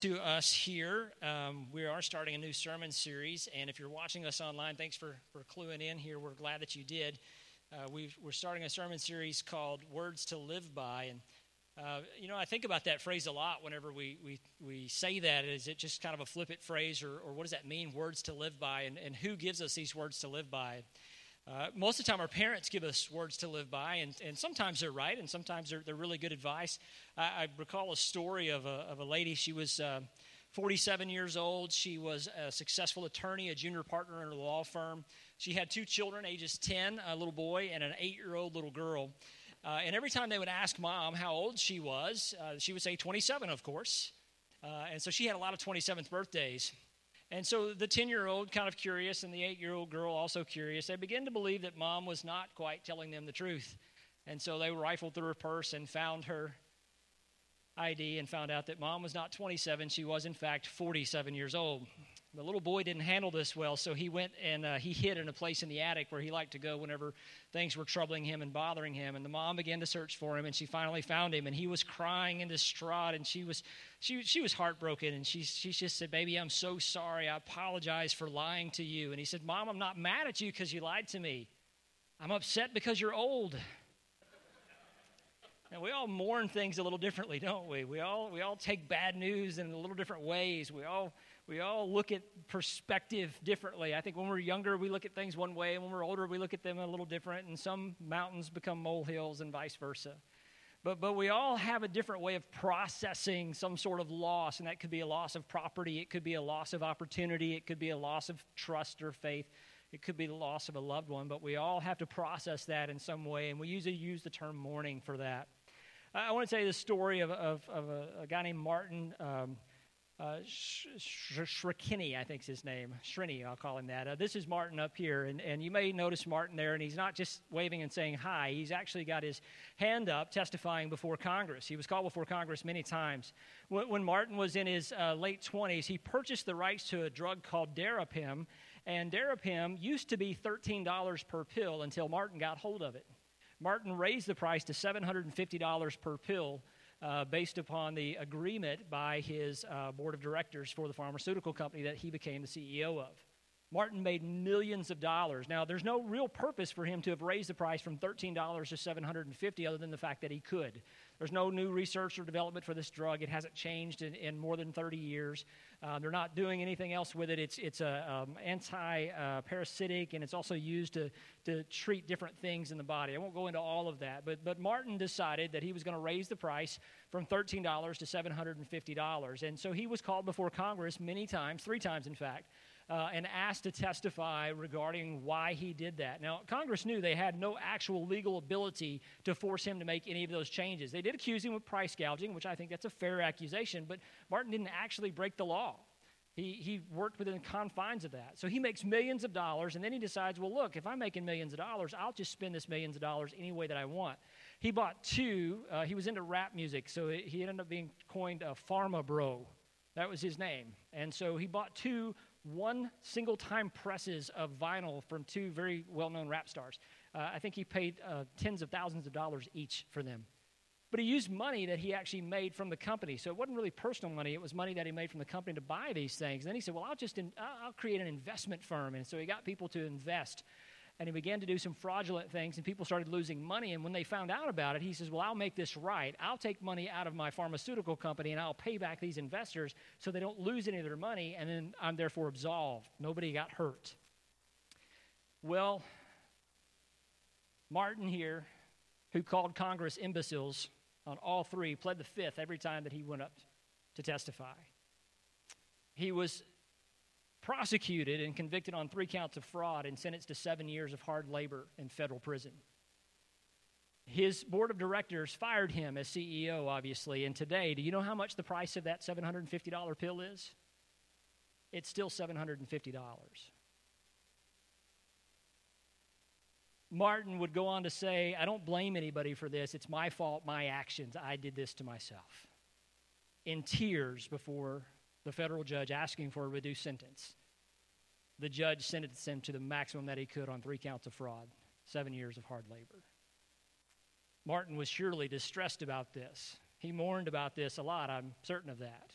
to us here. Um, we are starting a new sermon series, and if you're watching us online, thanks for, for cluing in here. We're glad that you did. Uh, we are starting a sermon series called Words to Live By. And, uh, you know, I think about that phrase a lot whenever we, we, we say that. Is it just kind of a flippant phrase, or, or what does that mean, words to live by? And, and who gives us these words to live by? Uh, most of the time, our parents give us words to live by, and, and sometimes they're right, and sometimes they're, they're really good advice. I, I recall a story of a, of a lady. She was uh, 47 years old. She was a successful attorney, a junior partner in a law firm. She had two children, ages 10, a little boy, and an eight year old little girl. Uh, and every time they would ask mom how old she was, uh, she would say 27, of course. Uh, and so she had a lot of 27th birthdays. And so the 10 year old, kind of curious, and the 8 year old girl, also curious, they began to believe that mom was not quite telling them the truth. And so they rifled through her purse and found her ID and found out that mom was not 27, she was in fact 47 years old. The little boy didn't handle this well, so he went and uh, he hid in a place in the attic where he liked to go whenever things were troubling him and bothering him. And the mom began to search for him, and she finally found him. And he was crying and distraught, and she was she she was heartbroken. And she she just said, "Baby, I'm so sorry. I apologize for lying to you." And he said, "Mom, I'm not mad at you because you lied to me. I'm upset because you're old." Now, we all mourn things a little differently, don't we? We all, we all take bad news in a little different ways. We all, we all look at perspective differently. I think when we're younger, we look at things one way, and when we're older, we look at them a little different, and some mountains become molehills and vice versa. But, but we all have a different way of processing some sort of loss, and that could be a loss of property, it could be a loss of opportunity, it could be a loss of trust or faith, it could be the loss of a loved one, but we all have to process that in some way, and we usually use the term mourning for that. I want to tell you the story of, of, of a, a, guy named Martin um, uh, Shrekini, I think is his name. Shrini, I'll call him that. Uh, this is Martin up here, and, and you may notice Martin there, and he's not just waving and saying hi. He's actually got his hand up testifying before Congress. He was called before Congress many times. When, when Martin was in his uh, late 20s, he purchased the rights to a drug called Daraprim, and Daraprim used to be $13 per pill until Martin got hold of it. Martin raised the price to $750 per pill uh, based upon the agreement by his uh, board of directors for the pharmaceutical company that he became the CEO of. Martin made millions of dollars. Now, there's no real purpose for him to have raised the price from $13 to 750 other than the fact that he could. There's no new research or development for this drug. It hasn't changed in, in more than 30 years. Uh, they're not doing anything else with it. It's, it's a um, anti-parasitic, and it's also used to, to treat different things in the body. I won't go into all of that, but, but Martin decided that he was going to raise the price from $13 to $750. And so he was called before Congress many times, three times in fact, uh, and asked to testify regarding why he did that. Now, Congress knew they had no actual legal ability to force him to make any of those changes. They did accuse him of price gouging, which I think that's a fair accusation, but Martin didn't actually break the law. He, he worked within the confines of that. So he makes millions of dollars, and then he decides, well, look, if I'm making millions of dollars, I'll just spend this millions of dollars any way that I want. He bought two. Uh, he was into rap music, so he ended up being coined a pharma bro. That was his name. And so he bought two one single time presses of vinyl from two very well known rap stars. Uh, I think he paid uh, tens of thousands of dollars each for them. But he used money that he actually made from the company. So it wasn't really personal money, it was money that he made from the company to buy these things. And then he said, Well, I'll just in, I'll create an investment firm. And so he got people to invest and he began to do some fraudulent things, and people started losing money. And when they found out about it, he says, Well, I'll make this right. I'll take money out of my pharmaceutical company and I'll pay back these investors so they don't lose any of their money, and then I'm therefore absolved. Nobody got hurt. Well, Martin here, who called Congress imbeciles on all three, pled the fifth every time that he went up to testify. He was prosecuted and convicted on three counts of fraud and sentenced to seven years of hard labor in federal prison. His board of directors fired him as CEO, obviously, and today, do you know how much the price of that $750 pill is? It's still $750. Martin would go on to say, I don't blame anybody for this. It's my fault, my actions. I did this to myself. In tears before the federal judge asking for a reduced sentence the judge sentenced him to the maximum that he could on three counts of fraud, seven years of hard labor. Martin was surely distressed about this. He mourned about this a lot, I'm certain of that.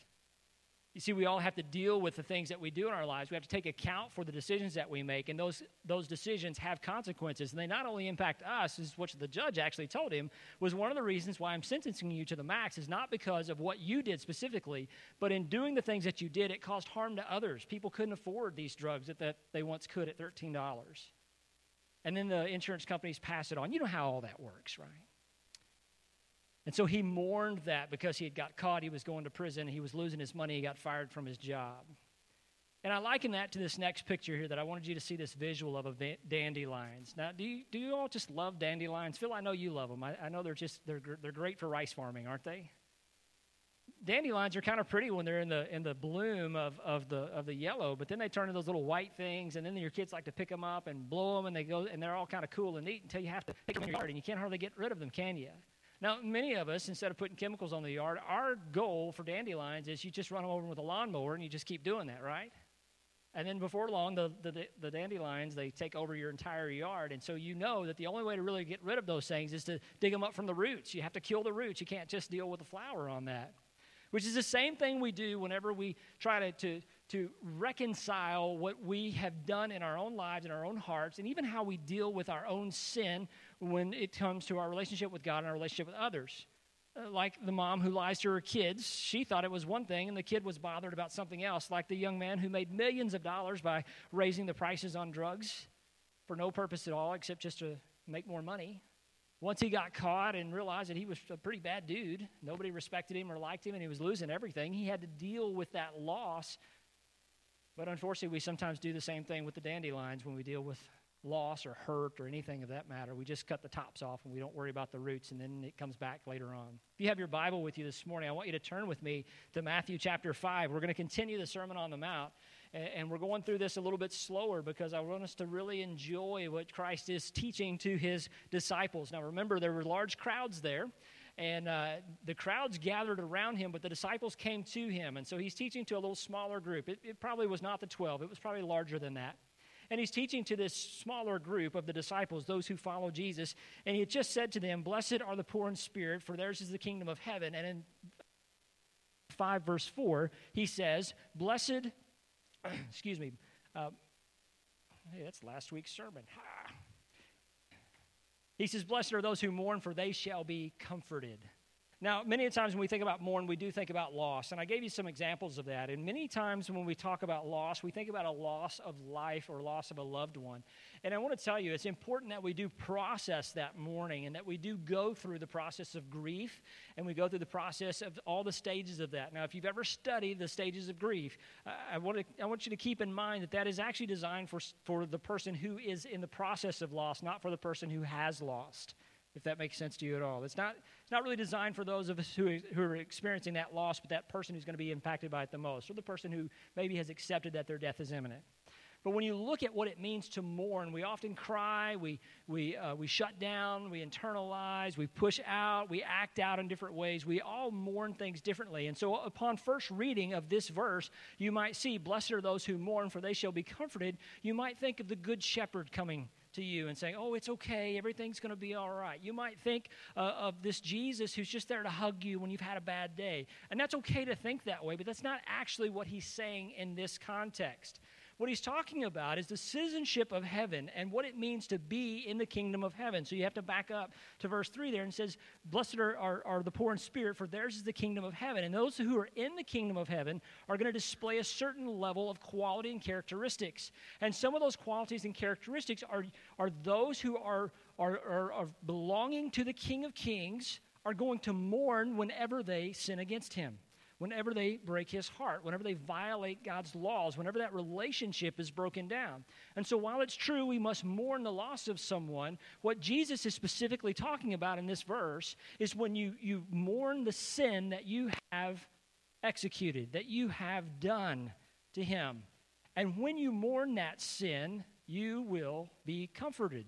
You see, we all have to deal with the things that we do in our lives. We have to take account for the decisions that we make, and those, those decisions have consequences. And they not only impact us, is what the judge actually told him, was one of the reasons why I'm sentencing you to the max is not because of what you did specifically, but in doing the things that you did, it caused harm to others. People couldn't afford these drugs that, that they once could at $13. And then the insurance companies pass it on. You know how all that works, right? And so he mourned that because he had got caught, he was going to prison, he was losing his money, he got fired from his job. And I liken that to this next picture here that I wanted you to see this visual of, of dandelions. Now, do you, do you all just love dandelions? Phil, I know you love them. I, I know they're just, they're, they're great for rice farming, aren't they? Dandelions are kind of pretty when they're in the, in the bloom of, of, the, of the yellow, but then they turn into those little white things, and then your kids like to pick them up and blow them, and, they go, and they're all kind of cool and neat until you have to pick them in your yard, and you can't hardly get rid of them, can you? Now, many of us, instead of putting chemicals on the yard, our goal for dandelions is you just run them over with a lawnmower and you just keep doing that, right? And then before long, the, the, the, dandelions, they take over your entire yard. And so you know that the only way to really get rid of those things is to dig them up from the roots. You have to kill the roots. You can't just deal with the flower on that. Which is the same thing we do whenever we try to, to, to reconcile what we have done in our own lives, in our own hearts, and even how we deal with our own sin when it comes to our relationship with God and our relationship with others. Uh, like the mom who lies to her kids, she thought it was one thing, and the kid was bothered about something else. Like the young man who made millions of dollars by raising the prices on drugs for no purpose at all except just to make more money. Once he got caught and realized that he was a pretty bad dude, nobody respected him or liked him, and he was losing everything, he had to deal with that loss but unfortunately, we sometimes do the same thing with the dandelions when we deal with loss or hurt or anything of that matter. We just cut the tops off and we don't worry about the roots, and then it comes back later on. If you have your Bible with you this morning, I want you to turn with me to Matthew chapter 5. We're going to continue the Sermon on the Mount, and we're going through this a little bit slower because I want us to really enjoy what Christ is teaching to his disciples. Now, remember, there were large crowds there and uh, the crowds gathered around him, but the disciples came to him. And so he's teaching to a little smaller group. It, it probably was not the 12, it was probably larger than that. And he's teaching to this smaller group of the disciples, those who follow Jesus. And he just said to them, Blessed are the poor in spirit, for theirs is the kingdom of heaven. And in 5 verse 4, he says, Blessed, excuse me, uh, hey, that's last week's sermon. He says, Blessed are those who mourn, for they shall be comforted. Now, many times when we think about mourn, we do think about loss. And I gave you some examples of that. And many times when we talk about loss, we think about a loss of life or loss of a loved one. And I want to tell you, it's important that we do process that mourning and that we do go through the process of grief and we go through the process of all the stages of that. Now, if you've ever studied the stages of grief, I want, to, I want you to keep in mind that that is actually designed for, for the person who is in the process of loss, not for the person who has lost if that makes sense to you at all. It's not, it's not really designed for those of us who, who are experiencing that loss, but that person who's going to be impacted by it the most, or the person who maybe has accepted that their death is imminent. But when you look at what it means to mourn, we often cry, we, we, uh, we shut down, we internalize, we push out, we act out in different ways. We all mourn things differently. And so, upon first reading of this verse, you might see, Blessed are those who mourn, for they shall be comforted. You might think of the Good Shepherd coming to you and saying, Oh, it's okay, everything's going to be all right. You might think uh, of this Jesus who's just there to hug you when you've had a bad day. And that's okay to think that way, but that's not actually what he's saying in this context. What he's talking about is the citizenship of heaven and what it means to be in the kingdom of heaven. So you have to back up to verse 3 there and says, Blessed are, are, are, the poor in spirit, for theirs is the kingdom of heaven. And those who are in the kingdom of heaven are going to display a certain level of quality and characteristics. And some of those qualities and characteristics are, are those who are, are, are, are belonging to the King of Kings are going to mourn whenever they sin against him whenever they break his heart, whenever they violate God's laws, whenever that relationship is broken down. And so, while it's true we must mourn the loss of someone, what Jesus is specifically talking about in this verse is when you, you mourn the sin that you have executed, that you have done to him. And when you mourn that sin, you will be comforted.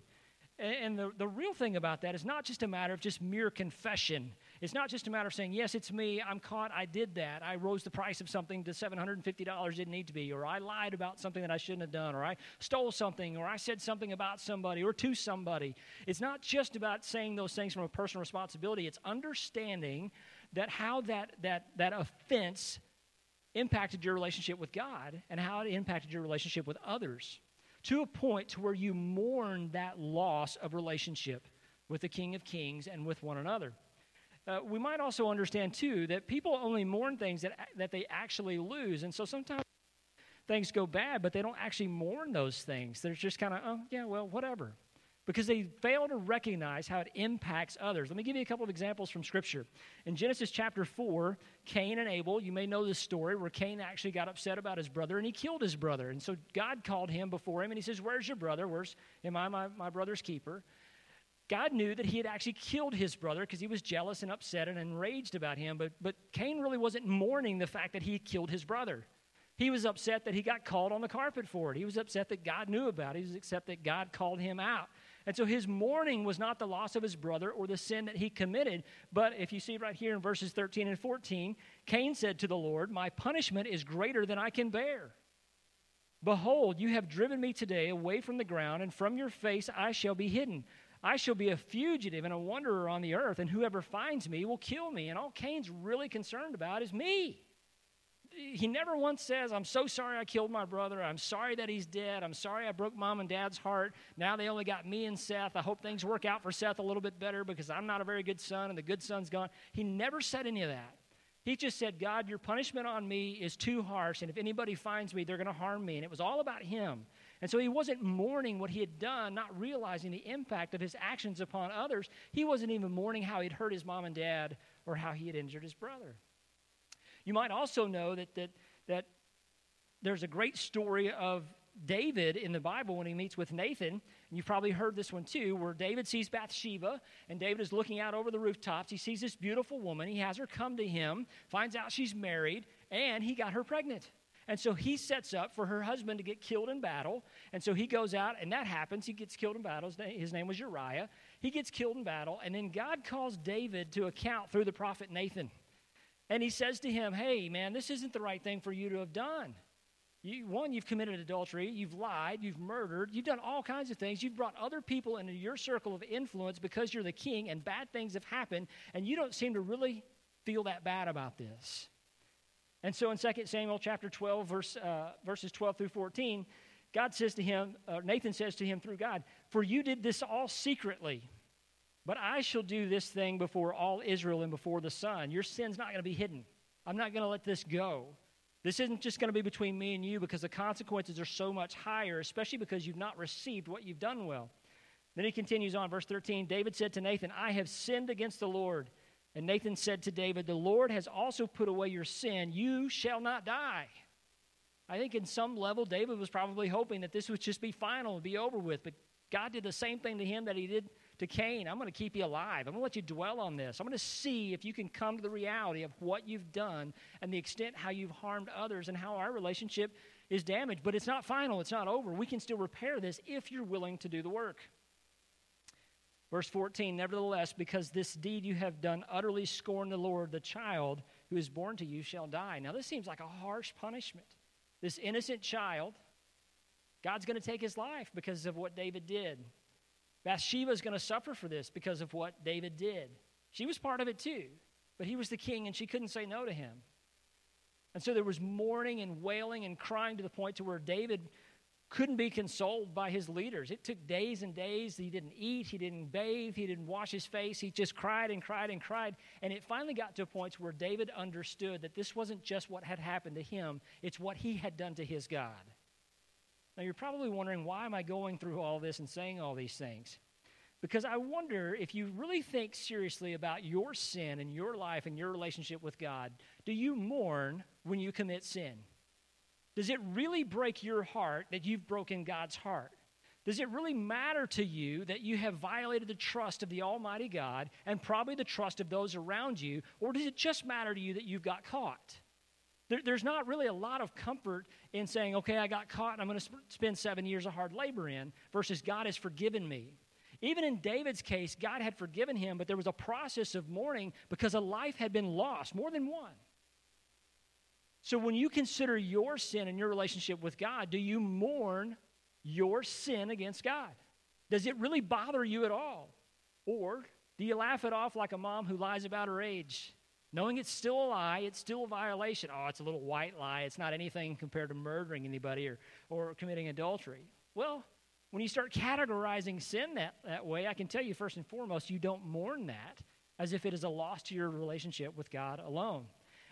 And the, the real thing about that is not just a matter of just mere confession it's not just a matter of saying, yes, it's me, I'm caught, I did that. I rose the price of something to $750 didn't need to be, or I lied about something that I shouldn't have done, or I stole something, or I said something about somebody or to somebody. It's not just about saying those things from a personal responsibility, it's understanding that how that, that, that offense impacted your relationship with God and how it impacted your relationship with others to a point to where you mourn that loss of relationship with the King of Kings and with one another. Uh, we might also understand, too, that people only mourn things that, that they actually lose. And so sometimes things go bad, but they don't actually mourn those things. They're just kind of, oh, yeah, well, whatever. Because they fail to recognize how it impacts others. Let me give you a couple of examples from Scripture. In Genesis chapter 4, Cain and Abel, you may know this story where Cain actually got upset about his brother and he killed his brother. And so God called him before him and he says, Where's your brother? Where's, am I my, my brother's keeper? God knew that he had actually killed his brother because he was jealous and upset and enraged about him, but, but Cain really wasn't mourning the fact that he killed his brother. He was upset that he got called on the carpet for it. He was upset that God knew about it. He was upset that God called him out. And so his mourning was not the loss of his brother or the sin that he committed. But if you see right here in verses 13 and 14, Cain said to the Lord, My punishment is greater than I can bear. Behold, you have driven me today away from the ground, and from your face I shall be hidden. I shall be a fugitive and a wanderer on the earth, and whoever finds me will kill me. And all Cain's really concerned about is me. He never once says, I'm so sorry I killed my brother. I'm sorry that he's dead. I'm sorry I broke mom and dad's heart. Now they only got me and Seth. I hope things work out for Seth a little bit better because I'm not a very good son and the good son's gone. He never said any of that. He just said, God, your punishment on me is too harsh, and if anybody finds me, they're going to harm me. And it was all about him. And so he wasn't mourning what he had done, not realizing the impact of his actions upon others. He wasn't even mourning how he'd hurt his mom and dad or how he had injured his brother. You might also know that, that, that there's a great story of David in the Bible when he meets with Nathan. And you've probably heard this one too, where David sees Bathsheba and David is looking out over the rooftops. He sees this beautiful woman. He has her come to him, finds out she's married, and he got her pregnant. And so he sets up for her husband to get killed in battle. And so he goes out, and that happens. He gets killed in battle. His name was Uriah. He gets killed in battle. And then God calls David to account through the prophet Nathan. And he says to him, Hey, man, this isn't the right thing for you to have done. You, one, you've committed adultery, you've lied, you've murdered, you've done all kinds of things. You've brought other people into your circle of influence because you're the king, and bad things have happened, and you don't seem to really feel that bad about this. And so in 2 Samuel chapter 12, verse, uh, verses 12 through 14, God says to him, uh, Nathan says to him through God, For you did this all secretly, but I shall do this thing before all Israel and before the sun. Your sin's not going to be hidden. I'm not going to let this go. This isn't just going to be between me and you because the consequences are so much higher, especially because you've not received what you've done well. Then he continues on, verse 13 David said to Nathan, I have sinned against the Lord. And Nathan said to David, The Lord has also put away your sin. You shall not die. I think in some level, David was probably hoping that this would just be final and be over with. But God did the same thing to him that he did to Cain. I'm going to keep you alive. I'm going to let you dwell on this. I'm going to see if you can come to the reality of what you've done and the extent how you've harmed others and how our relationship is damaged. But it's not final, it's not over. We can still repair this if you're willing to do the work. Verse 14, nevertheless, because this deed you have done utterly scorn the Lord, the child who is born to you shall die. Now, this seems like a harsh punishment. This innocent child, God's going to take his life because of what David did. Bathsheba is going to suffer for this because of what David did. She was part of it too, but he was the king and she couldn't say no to him. And so there was mourning and wailing and crying to the point to where David couldn't be consoled by his leaders. It took days and days. He didn't eat, he didn't bathe, he didn't wash his face. He just cried and cried and cried. And it finally got to a point where David understood that this wasn't just what had happened to him, it's what he had done to his God. Now you're probably wondering, why am I going through all this and saying all these things? Because I wonder if you really think seriously about your sin and your life and your relationship with God, do you mourn when you commit sin? Does it really break your heart that you've broken God's heart? Does it really matter to you that you have violated the trust of the Almighty God and probably the trust of those around you? Or does it just matter to you that you've got caught? There, there's not really a lot of comfort in saying, okay, I got caught and I'm going to sp- spend seven years of hard labor in, versus God has forgiven me. Even in David's case, God had forgiven him, but there was a process of mourning because a life had been lost, more than one. So when you consider your sin and your relationship with God, do you mourn your sin against God? Does it really bother you at all? Or do you laugh it off like a mom who lies about her age? knowing it's still a lie, it's still a violation. Oh, it's a little white lie. It's not anything compared to murdering anybody or, or committing adultery. Well, when you start categorizing sin that, that way, I can tell you first and foremost, you don't mourn that as if it is a loss to your relationship with God alone.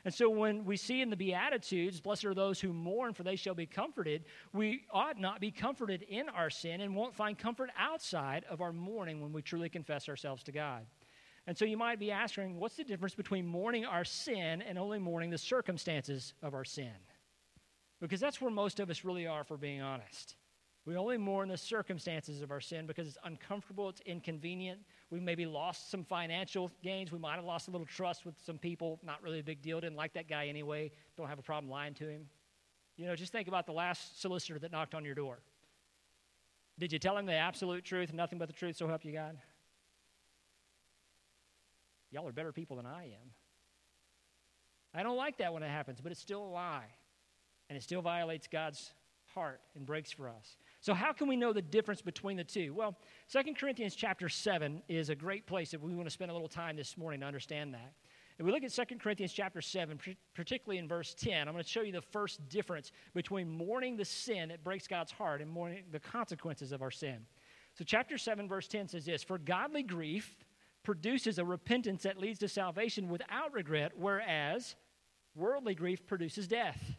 And so when we see in the Beatitudes, blessed are those who mourn, for they shall be comforted, we ought not be comforted in our sin and won't find comfort outside of our mourning when we truly confess ourselves to God. And so you might be asking, what's the difference between mourning our sin and only mourning the circumstances of our sin? Because that's where most of us really are, for being honest. We only mourn the circumstances of our sin because it's uncomfortable, it's inconvenient. We maybe lost some financial gains. We might have lost a little trust with some people. Not really a big deal. Didn't like that guy anyway. Don't have a problem lying to him. You know, just think about the last solicitor that knocked on your door. Did you tell him the absolute truth, nothing but the truth, so help you God? Y'all are better people than I am. I don't like that when it happens, but it's still a lie. And it still violates God's heart and breaks for us. So how can we know the difference between the two? Well, 2 Corinthians chapter 7 is a great place if we want to spend a little time this morning to understand that. If we look at 2 Corinthians chapter 7, particularly in verse 10, I'm going to show you the first difference between mourning the sin that breaks God's heart and mourning the consequences of our sin. So, chapter 7, verse 10 says this For godly grief produces a repentance that leads to salvation without regret, whereas worldly grief produces death.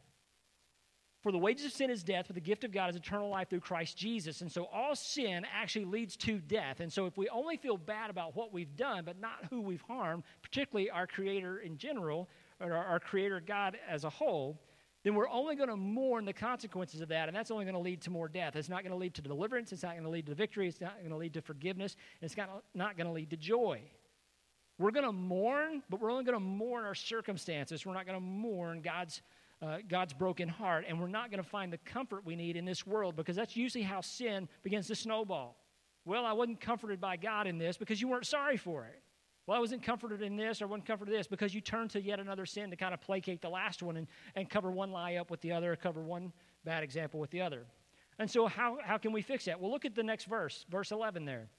For the wages of sin is death, but the gift of God is eternal life through Christ Jesus. And so all sin actually leads to death. And so if we only feel bad about what we've done, but not who we've harmed, particularly our Creator in general, or our, our Creator God as a whole, then we're only going to mourn the consequences of that, and that's only going to lead to more death. It's not going to lead to deliverance, it's not going to lead to victory, it's not going to lead to forgiveness, it's not going to lead to joy. We're going to mourn, but we're only going to mourn our circumstances. We're not going to mourn God's uh, God's broken heart, and we're not going to find the comfort we need in this world because that's usually how sin begins to snowball. Well, I wasn't comforted by God in this because you weren't sorry for it. Well, I wasn't comforted in this or wasn't comforted in this because you turned to yet another sin to kind of placate the last one and, and cover one lie up with the other, cover one bad example with the other. And so, how, how can we fix that? Well, look at the next verse, verse 11 there.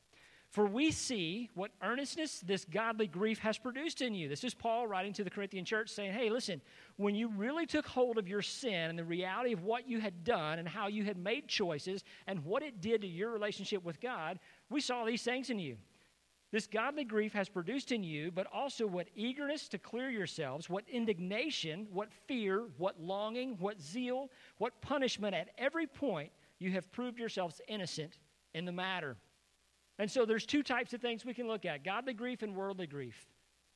For we see what earnestness this godly grief has produced in you. This is Paul writing to the Corinthian church saying, Hey, listen, when you really took hold of your sin and the reality of what you had done and how you had made choices and what it did to your relationship with God, we saw these things in you. This godly grief has produced in you, but also what eagerness to clear yourselves, what indignation, what fear, what longing, what zeal, what punishment. At every point, you have proved yourselves innocent in the matter. And so there's two types of things we can look at godly grief and worldly grief.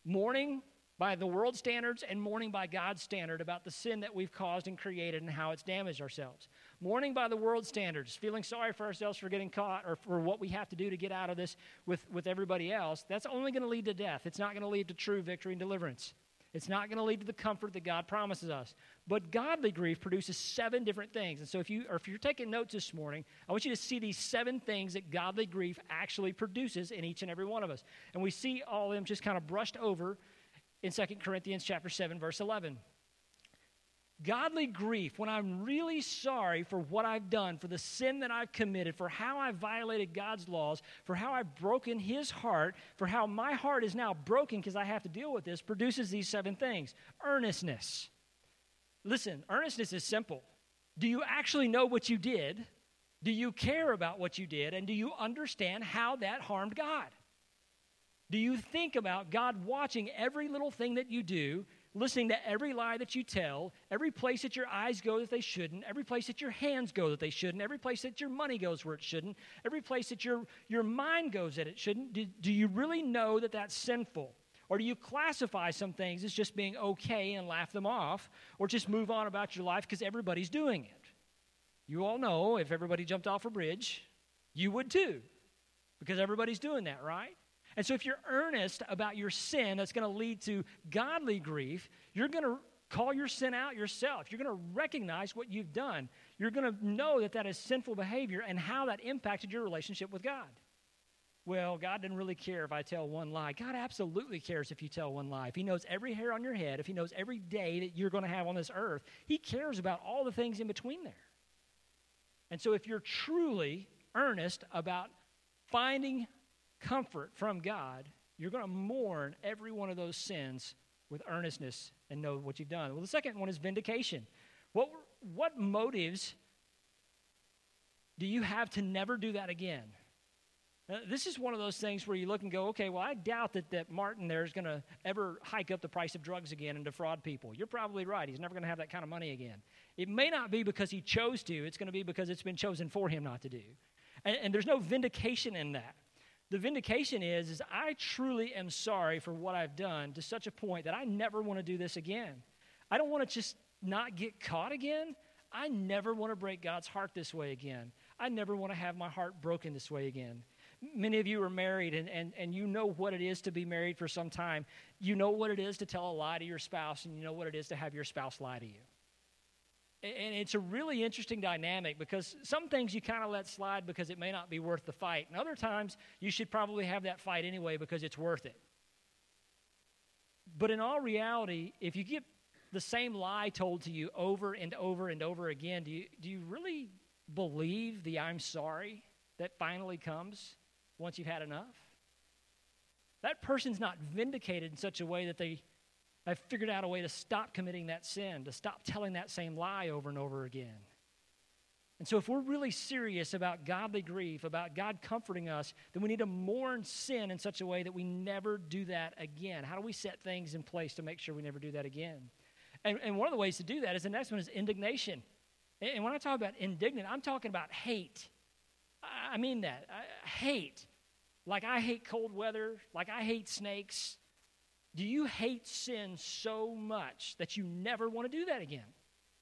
Mourning by the world standards and mourning by God's standard about the sin that we've caused and created and how it's damaged ourselves. Mourning by the world standards, feeling sorry for ourselves for getting caught or for what we have to do to get out of this with, with everybody else, that's only going to lead to death. It's not going to lead to true victory and deliverance. It's not going to lead to the comfort that God promises us. But godly grief produces seven different things. And so if you or if you're taking notes this morning, I want you to see these seven things that godly grief actually produces in each and every one of us. And we see all of them just kind of brushed over in 2 Corinthians chapter 7 verse 11. Godly grief, when I'm really sorry for what I've done, for the sin that I've committed, for how I've violated God's laws, for how I've broken His heart, for how my heart is now broken because I have to deal with this, produces these seven things earnestness. Listen, earnestness is simple. Do you actually know what you did? Do you care about what you did? And do you understand how that harmed God? Do you think about God watching every little thing that you do listening to every lie that you tell, every place that your eyes go that they shouldn't, every place that your hands go that they shouldn't, every place that your money goes where it shouldn't, every place that your, your mind goes that it shouldn't, do, do you really know that that's sinful? Or do you classify some things as just being okay and laugh them off, or just move on about your life because everybody's doing it? You all know if everybody jumped off a bridge, you would too, because everybody's doing that, right? And so, if you're earnest about your sin that's going to lead to godly grief, you're going to call your sin out yourself. You're going to recognize what you've done. You're going to know that that is sinful behavior and how that impacted your relationship with God. Well, God doesn't really care if I tell one lie. God absolutely cares if you tell one lie. If He knows every hair on your head, if He knows every day that you're going to have on this earth, He cares about all the things in between there. And so, if you're truly earnest about finding comfort from God, you're going to mourn every one of those sins with earnestness and know what you've done. Well, the second one is vindication. What, what motives do you have to never do that again? Uh, this is one of those things where you look and go, okay, well, I doubt that, that Martin there is going to ever hike up the price of drugs again and defraud people. You're probably right. He's never going to have that kind of money again. It may not be because he chose to, it's going to be because it's been chosen for him not to do. And, and there's no vindication in that. The vindication is, is I truly am sorry for what I've done to such a point that I never want to do this again. I don't want to just not get caught again. I never want to break God's heart this way again. I never want to have my heart broken this way again. Many of you are married and, and, and you know what it is to be married for some time. You know what it is to tell a lie to your spouse, and you know what it is to have your spouse lie to you. And it's a really interesting dynamic because some things you kind of let slide because it may not be worth the fight. And other times you should probably have that fight anyway because it's worth it. But in all reality, if you get the same lie told to you over and over and over again, do you, do you really believe the I'm sorry that finally comes once you've had enough? That person's not vindicated in such a way that they have figured out a way to stop committing that sin, to stop telling that same lie over and over again. And so, if we're really serious about godly grief, about God comforting us, then we need to mourn sin in such a way that we never do that again. How do we set things in place to make sure we never do that again? And, and one of the ways to do that is the next one is indignation. And when I talk about indignant, I'm talking about hate. I mean that. I hate. Like I hate cold weather, like I hate snakes. Do you hate sin so much that you never want to do that again?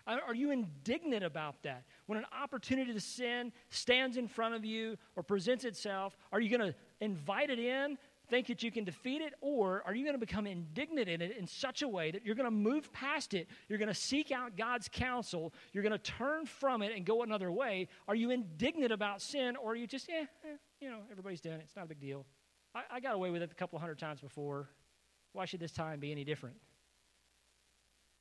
Are you indignant about that? When an opportunity to sin stands in front of you or presents itself, are you going to invite it in think that you can defeat it, or are you going to become indignant in it in such a way that you're going to move past it? You're going to seek out God's counsel. You're going to turn from it and go another way. Are you indignant about sin, or are you just, eh, eh you know, everybody's doing it. It's not a big deal. I, I got away with it a couple hundred times before. Why should this time be any different?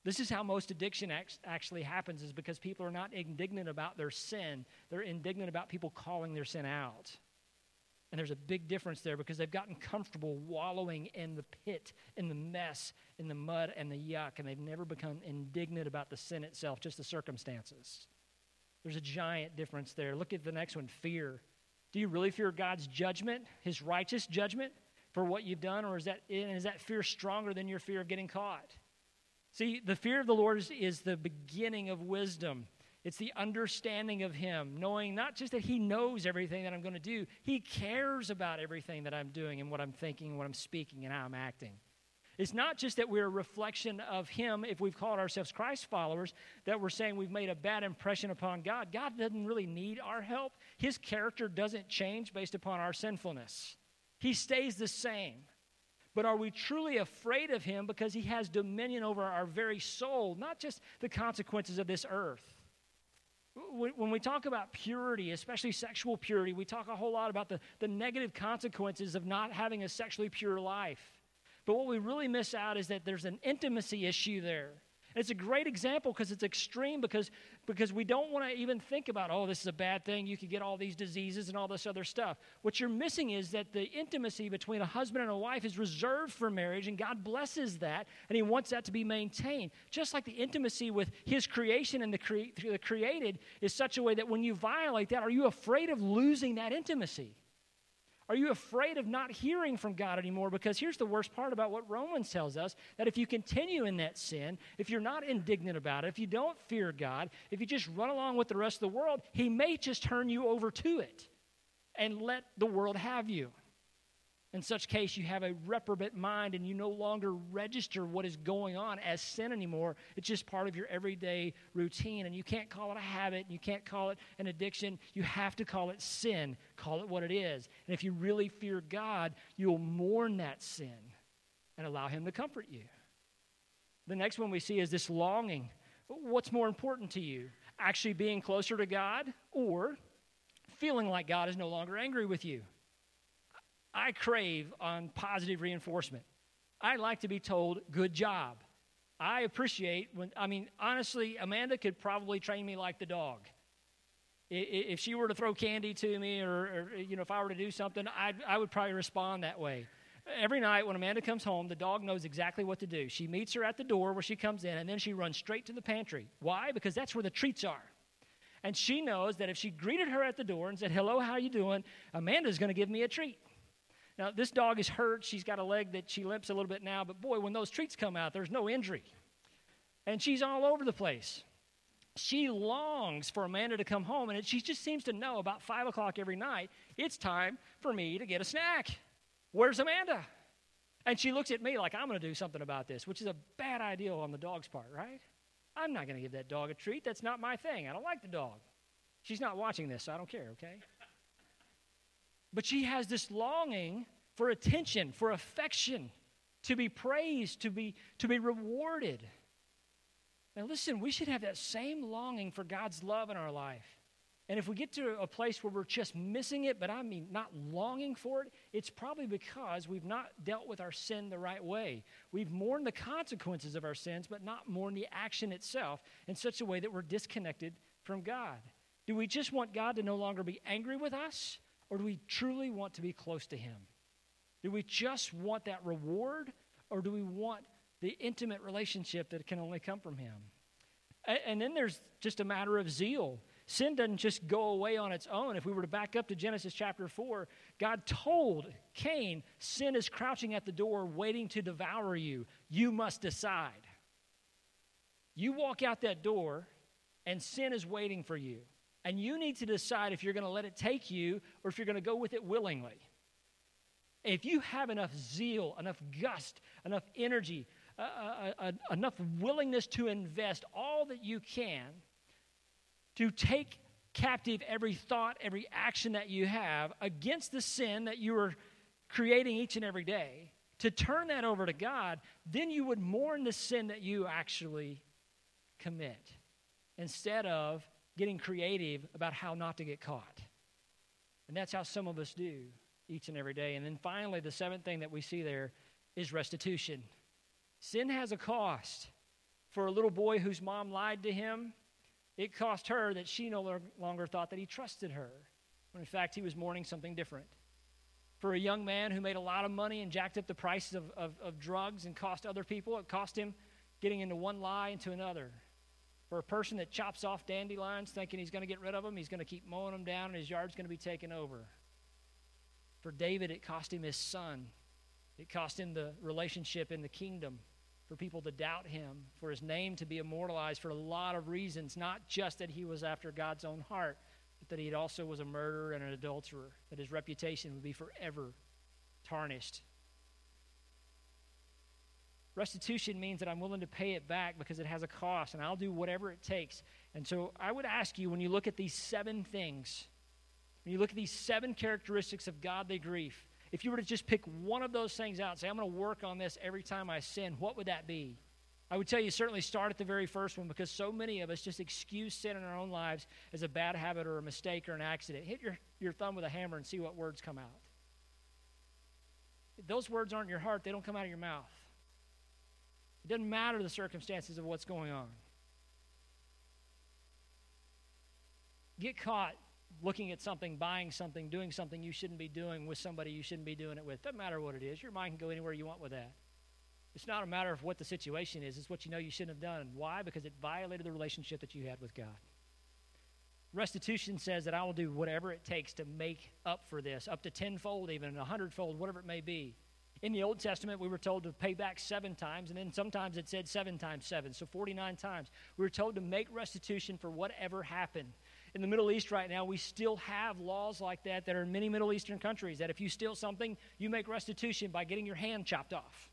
This is how most addiction actually happens is because people are not indignant about their sin. They're indignant about people calling their sin out. And there's a big difference there because they've gotten comfortable wallowing in the pit, in the mess, in the mud and the yuck, and they've never become indignant about the sin itself, just the circumstances. There's a giant difference there. Look at the next one fear. Do you really fear God's judgment, his righteous judgment for what you've done, or is that, is that fear stronger than your fear of getting caught? See, the fear of the Lord is, is the beginning of wisdom. It's the understanding of Him, knowing not just that He knows everything that I'm going to do, He cares about everything that I'm doing and what I'm thinking, what I'm speaking, and how I'm acting. It's not just that we're a reflection of Him if we've called ourselves Christ followers, that we're saying we've made a bad impression upon God. God doesn't really need our help. His character doesn't change based upon our sinfulness, He stays the same. But are we truly afraid of Him because He has dominion over our very soul, not just the consequences of this earth? when we talk about purity, especially sexual purity, we talk a whole lot about the, the negative consequences of not having a sexually pure life. But what we really miss out is that there's an intimacy issue there. It's a great example because it's extreme because, because we don't want to even think about, oh, this is a bad thing. You could get all these diseases and all this other stuff. What you're missing is that the intimacy between a husband and a wife is reserved for marriage, and God blesses that, and He wants that to be maintained. Just like the intimacy with His creation and the, cre- the created is such a way that when you violate that, are you afraid of losing that intimacy? Are you afraid of not hearing from God anymore? Because here's the worst part about what Romans tells us that if you continue in that sin, if you're not indignant about it, if you don't fear God, if you just run along with the rest of the world, He may just turn you over to it and let the world have you. In such case, you have a reprobate mind and you no longer register what is going on as sin anymore. It's just part of your everyday routine. And you can't call it a habit, you can't call it an addiction. You have to call it sin. Call it what it is. And if you really fear God, you'll mourn that sin and allow Him to comfort you. The next one we see is this longing. What's more important to you? Actually being closer to God or feeling like God is no longer angry with you? I crave on positive reinforcement. I like to be told, good job. I appreciate when, I mean, honestly, Amanda could probably train me like the dog. If she were to throw candy to me or, or you know, if I were to do something, I'd, I would probably respond that way. every night when Amanda comes home, the dog knows exactly what to do. She meets her at the door where she comes in, and then she runs straight to the pantry. Why? Because that's where the treats are. And she knows that if she greeted her at the door and said, Hello, how you doing? Amanda's going to give me a treat. Now, this dog is hurt. She's got a leg that she limps a little bit now, but boy, when those treats come out, there's no injury. And she's all over the place. She longs for Amanda to come home, and she just seems to know about 5 o'clock every night, it's time for me to get a snack. Where's Amanda? And she looks at me like I'm going to do something about this, which is a bad idea on the dog's part, right? I'm not going to give that dog a treat. That's not my thing. I don't like the dog. She's not watching this, so I don't care, okay? But she has this longing for attention, for affection, to be praised, to be, to be rewarded. Now, listen, we should have that same longing for God's love in our life. And if we get to a place where we're just missing it, but I mean not longing for it, it's probably because we've not dealt with our sin the right way. We've mourned the consequences of our sins, but not mourned the action itself in such a way that we're disconnected from God. Do we just want God to no longer be angry with us, or do we truly want to be close to Him? Do we just want that reward, or do we want the intimate relationship that can only come from Him? And then there's just a matter of zeal. Sin doesn't just go away on its own. If we were to back up to Genesis chapter 4, God told Cain, Sin is crouching at the door waiting to devour you. You must decide. You walk out that door, and sin is waiting for you. And you need to decide if you're going to let it take you or if you're going to go with it willingly. If you have enough zeal, enough gust, enough energy, uh, uh, uh, enough willingness to invest all that you can to take captive every thought, every action that you have against the sin that you are creating each and every day, to turn that over to God, then you would mourn the sin that you actually commit instead of getting creative about how not to get caught. And that's how some of us do each and every day. And then finally, the seventh thing that we see there is restitution. Sin has a cost. For a little boy whose mom lied to him, it cost her that she no longer thought that he trusted her, when in fact he was mourning something different. For a young man who made a lot of money and jacked up the prices of, of, of drugs and cost other people, it cost him getting into one lie into another. For a person that chops off dandelions thinking he's going to get rid of them, he's going to keep mowing them down and his yard's going to be taken over. For David, it cost him his son. It cost him the relationship in the kingdom for people to doubt him, for his name to be immortalized for a lot of reasons, not just that he was after God's own heart, but that he also was a murderer and an adulterer, that his reputation would be forever tarnished. Restitution means that I'm willing to pay it back because it has a cost, and I'll do whatever it takes. And so I would ask you when you look at these seven things, when you look at these seven characteristics of godly grief, if you were to just pick one of those things out and say, I'm going to work on this every time I sin, what would that be? I would tell you certainly start at the very first one because so many of us just excuse sin in our own lives as a bad habit or a mistake or an accident. Hit your, your thumb with a hammer and see what words come out. Those words aren't in your heart, they don't come out of your mouth. It doesn't matter the circumstances of what's going on. Get caught looking at something, buying something, doing something you shouldn't be doing with somebody you shouldn't be doing it with. Doesn't matter what it is. Your mind can go anywhere you want with that. It's not a matter of what the situation is, it's what you know you shouldn't have done. Why? Because it violated the relationship that you had with God. Restitution says that I will do whatever it takes to make up for this, up to tenfold, even a hundredfold, whatever it may be. In the Old Testament, we were told to pay back seven times, and then sometimes it said seven times seven, so 49 times. We were told to make restitution for whatever happened in the Middle East right now, we still have laws like that that are in many Middle Eastern countries that if you steal something, you make restitution by getting your hand chopped off.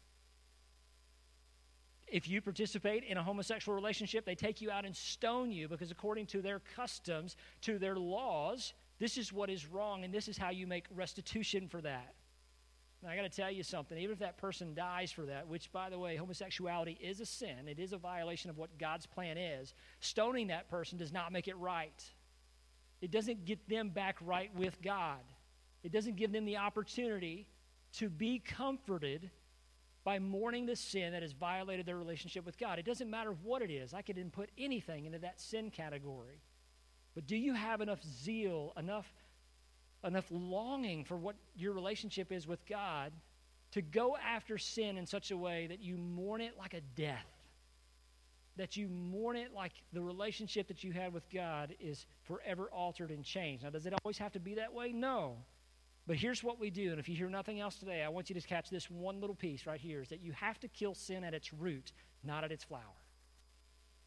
If you participate in a homosexual relationship, they take you out and stone you because, according to their customs, to their laws, this is what is wrong, and this is how you make restitution for that. And I got to tell you something, even if that person dies for that, which, by the way, homosexuality is a sin, it is a violation of what God's plan is, stoning that person does not make it right. It doesn't get them back right with God. It doesn't give them the opportunity to be comforted by mourning the sin that has violated their relationship with God. It doesn't matter what it is. I could input anything into that sin category. But do you have enough zeal, enough, enough longing for what your relationship is with God to go after sin in such a way that you mourn it like a death. That you mourn it like the relationship that you had with God is forever altered and changed. Now, does it always have to be that way? No. But here's what we do, and if you hear nothing else today, I want you to catch this one little piece right here is that you have to kill sin at its root, not at its flower.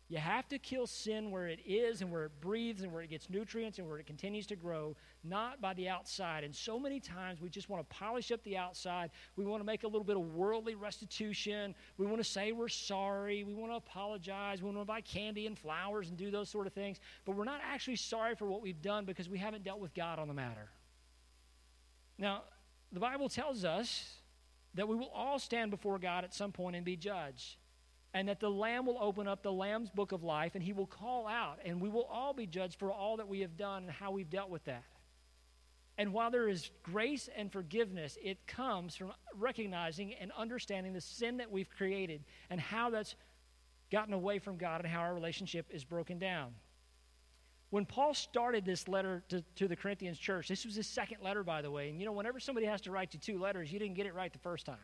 You have to kill sin where it is and where it breathes and where it gets nutrients and where it continues to grow, not by the outside. And so many times we just want to polish up the outside. We want to make a little bit of worldly restitution. We want to say we're sorry. We want to apologize. We want to buy candy and flowers and do those sort of things. But we're not actually sorry for what we've done because we haven't dealt with God on the matter. Now, the Bible tells us that we will all stand before God at some point and be judged. And that the Lamb will open up the Lamb's book of life and he will call out, and we will all be judged for all that we have done and how we've dealt with that. And while there is grace and forgiveness, it comes from recognizing and understanding the sin that we've created and how that's gotten away from God and how our relationship is broken down. When Paul started this letter to, to the Corinthians church, this was his second letter, by the way. And you know, whenever somebody has to write you two letters, you didn't get it right the first time.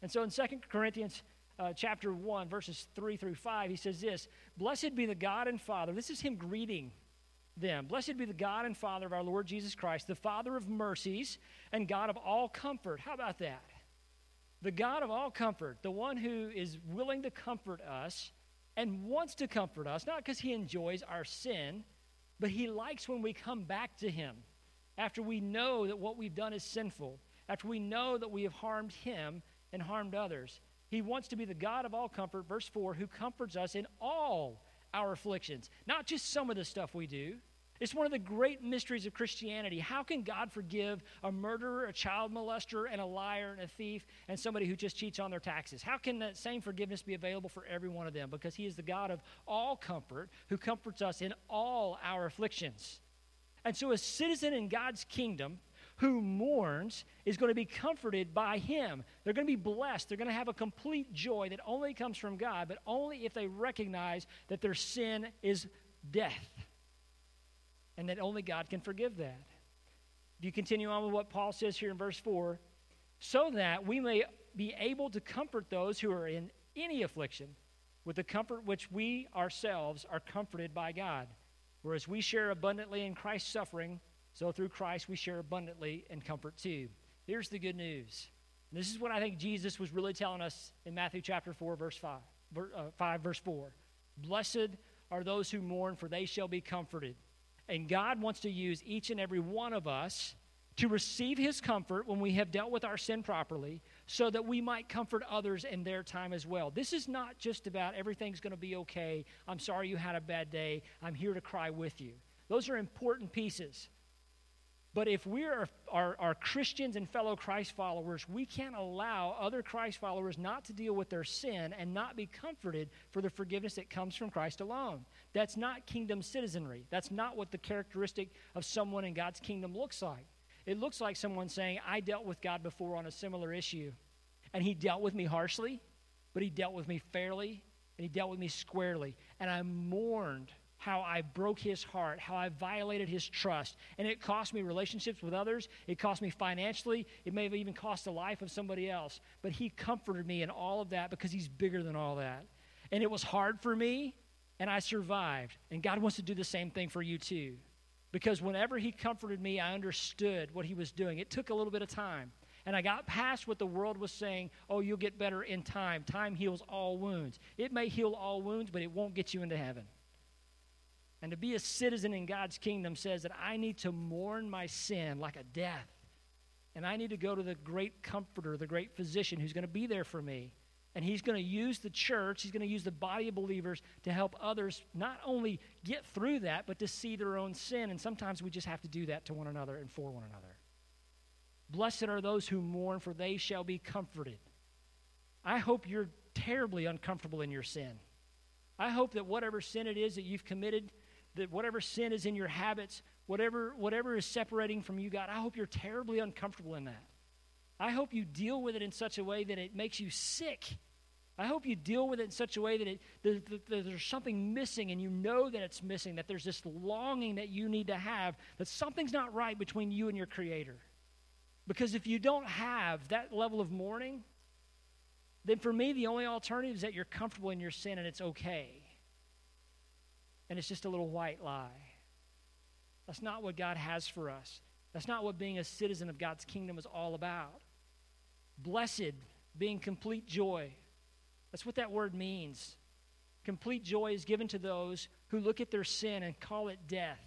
And so in 2 Corinthians uh, chapter 1, verses 3 through 5, he says this Blessed be the God and Father. This is him greeting them. Blessed be the God and Father of our Lord Jesus Christ, the Father of mercies and God of all comfort. How about that? The God of all comfort, the one who is willing to comfort us and wants to comfort us, not because he enjoys our sin, but he likes when we come back to him after we know that what we've done is sinful, after we know that we have harmed him and harmed others. He wants to be the God of all comfort, verse 4, who comforts us in all our afflictions, not just some of the stuff we do, it's one of the great mysteries of Christianity. How can God forgive a murderer, a child molester, and a liar, and a thief, and somebody who just cheats on their taxes? How can that same forgiveness be available for every one of them? Because He is the God of all comfort who comforts us in all our afflictions. And so, a citizen in God's kingdom who mourns is going to be comforted by Him. They're going to be blessed. They're going to have a complete joy that only comes from God, but only if they recognize that their sin is death and that only God can forgive that. Do you continue on with what Paul says here in verse 4? So that we may be able to comfort those who are in any affliction with the comfort which we ourselves are comforted by God. Whereas we share abundantly in Christ's suffering, so through Christ we share abundantly in comfort too. Here's the good news. This is what I think Jesus was really telling us in Matthew chapter 4, verse 5, uh, 5 verse 4. Blessed are those who mourn, for they shall be comforted. And God wants to use each and every one of us to receive his comfort when we have dealt with our sin properly so that we might comfort others in their time as well. This is not just about everything's going to be okay. I'm sorry you had a bad day. I'm here to cry with you. Those are important pieces. But if we are, are, are, Christians and fellow Christ followers, we can't allow other Christ followers not to deal with their sin and not be comforted for the forgiveness that comes from Christ alone. That's not kingdom citizenry. That's not what the characteristic of someone in God's kingdom looks like. It looks like someone saying, I dealt with God before on a similar issue, and He dealt with me harshly, but He dealt with me fairly, and He dealt with me squarely, and I mourned how I broke his heart, how I violated his trust. And it cost me relationships with others. It cost me financially. It may have even cost the life of somebody else. But he comforted me in all of that because he's bigger than all that. And it was hard for me, and I survived. And God wants to do the same thing for you too. Because whenever he comforted me, I understood what he was doing. It took a little bit of time. And I got past what the world was saying, oh, you'll get better in time. Time heals all wounds. It may heal all wounds, but it won't get you into heaven. And to be a citizen in God's kingdom says that I need to mourn my sin like a death. And I need to go to the great comforter, the great physician who's going to be there for me. And he's going to use the church, he's going to use the body of believers to help others not only get through that, but to see their own sin. And sometimes we just have to do that to one another and for one another. Blessed are those who mourn, for they shall be comforted. I hope you're terribly uncomfortable in your sin. I hope that whatever sin it is that you've committed, that whatever sin is in your habits, whatever, whatever is separating from you, God, I hope you're terribly uncomfortable in that. I hope you deal with it in such a way that it makes you sick. I hope you deal with it in such a way that, it, that, that, that there's something missing and you know that it's missing, that there's this longing that you need to have, that something's not right between you and your Creator. Because if you don't have that level of mourning, then for me, the only alternative is that you're comfortable in your sin and it's okay. And it's just a little white lie. That's not what God has for us. That's not what being a citizen of God's kingdom is all about. Blessed, being complete joy. That's what that word means. Complete joy is given to those who look at their sin and call it death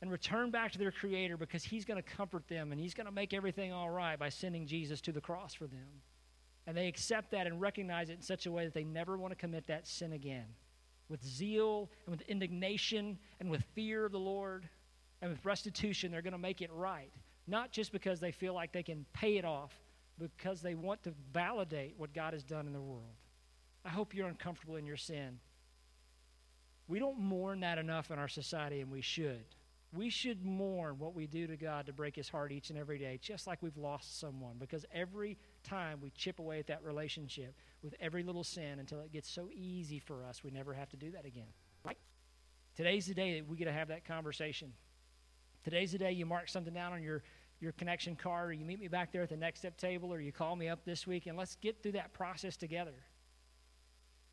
and return back to their Creator because He's going to comfort them and He's going to make everything all right by sending Jesus to the cross for them. And they accept that and recognize it in such a way that they never want to commit that sin again. With zeal and with indignation and with fear of the Lord and with restitution, they're going to make it right. Not just because they feel like they can pay it off, because they want to validate what God has done in the world. I hope you're uncomfortable in your sin. We don't mourn that enough in our society, and we should. We should mourn what we do to God to break his heart each and every day, just like we've lost someone, because every time we chip away at that relationship with every little sin until it gets so easy for us, we never have to do that again. Right? Today's the day that we get to have that conversation. Today's the day you mark something down on your, your connection card, or you meet me back there at the next step table, or you call me up this week, and let's get through that process together.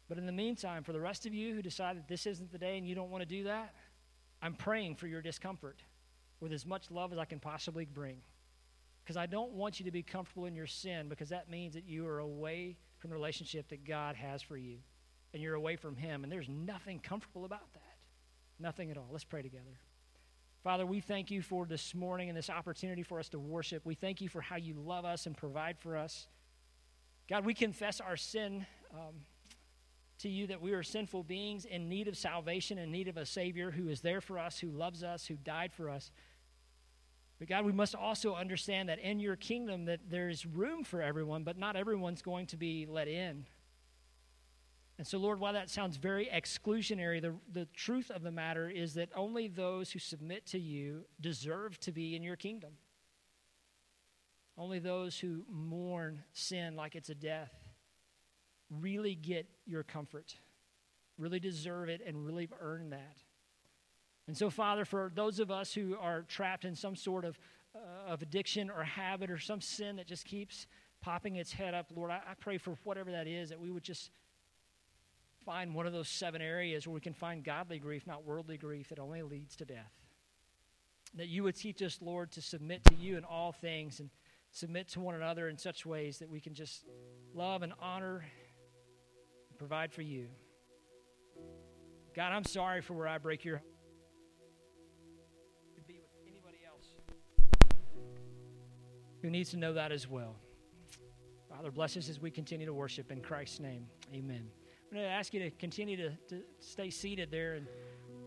But in the meantime, for the rest of you who decide that this isn't the day and you don't want to do that, I'm praying for your discomfort with as much love as I can possibly bring. Because I don't want you to be comfortable in your sin because that means that you are away from the relationship that God has for you. And you're away from Him. And there's nothing comfortable about that. Nothing at all. Let's pray together. Father, we thank you for this morning and this opportunity for us to worship. We thank you for how you love us and provide for us. God, we confess our sin. Um, to you that we are sinful beings in need of salvation, in need of a Savior who is there for us, who loves us, who died for us. But God, we must also understand that in your kingdom that there's room for everyone, but not everyone's going to be let in. And so, Lord, while that sounds very exclusionary, the, the truth of the matter is that only those who submit to you deserve to be in your kingdom. Only those who mourn sin like it's a death really get your comfort, really deserve it, and really earn that. And so, Father, for those of us who are trapped in some sort of, uh, of addiction or habit or some sin that just keeps popping its head up, Lord, I, I pray for whatever that is, that we would just find one of those seven areas where we can find godly grief, not worldly grief that only leads to death. That you would teach us, Lord, to submit to you in all things and submit to one another in such ways that we can just love and honor provide for you. God, I'm sorry for where I break your who needs to know that as well. Father, bless us as we continue to worship in Christ's name. Amen. I'm going to ask you to continue to, to stay seated there and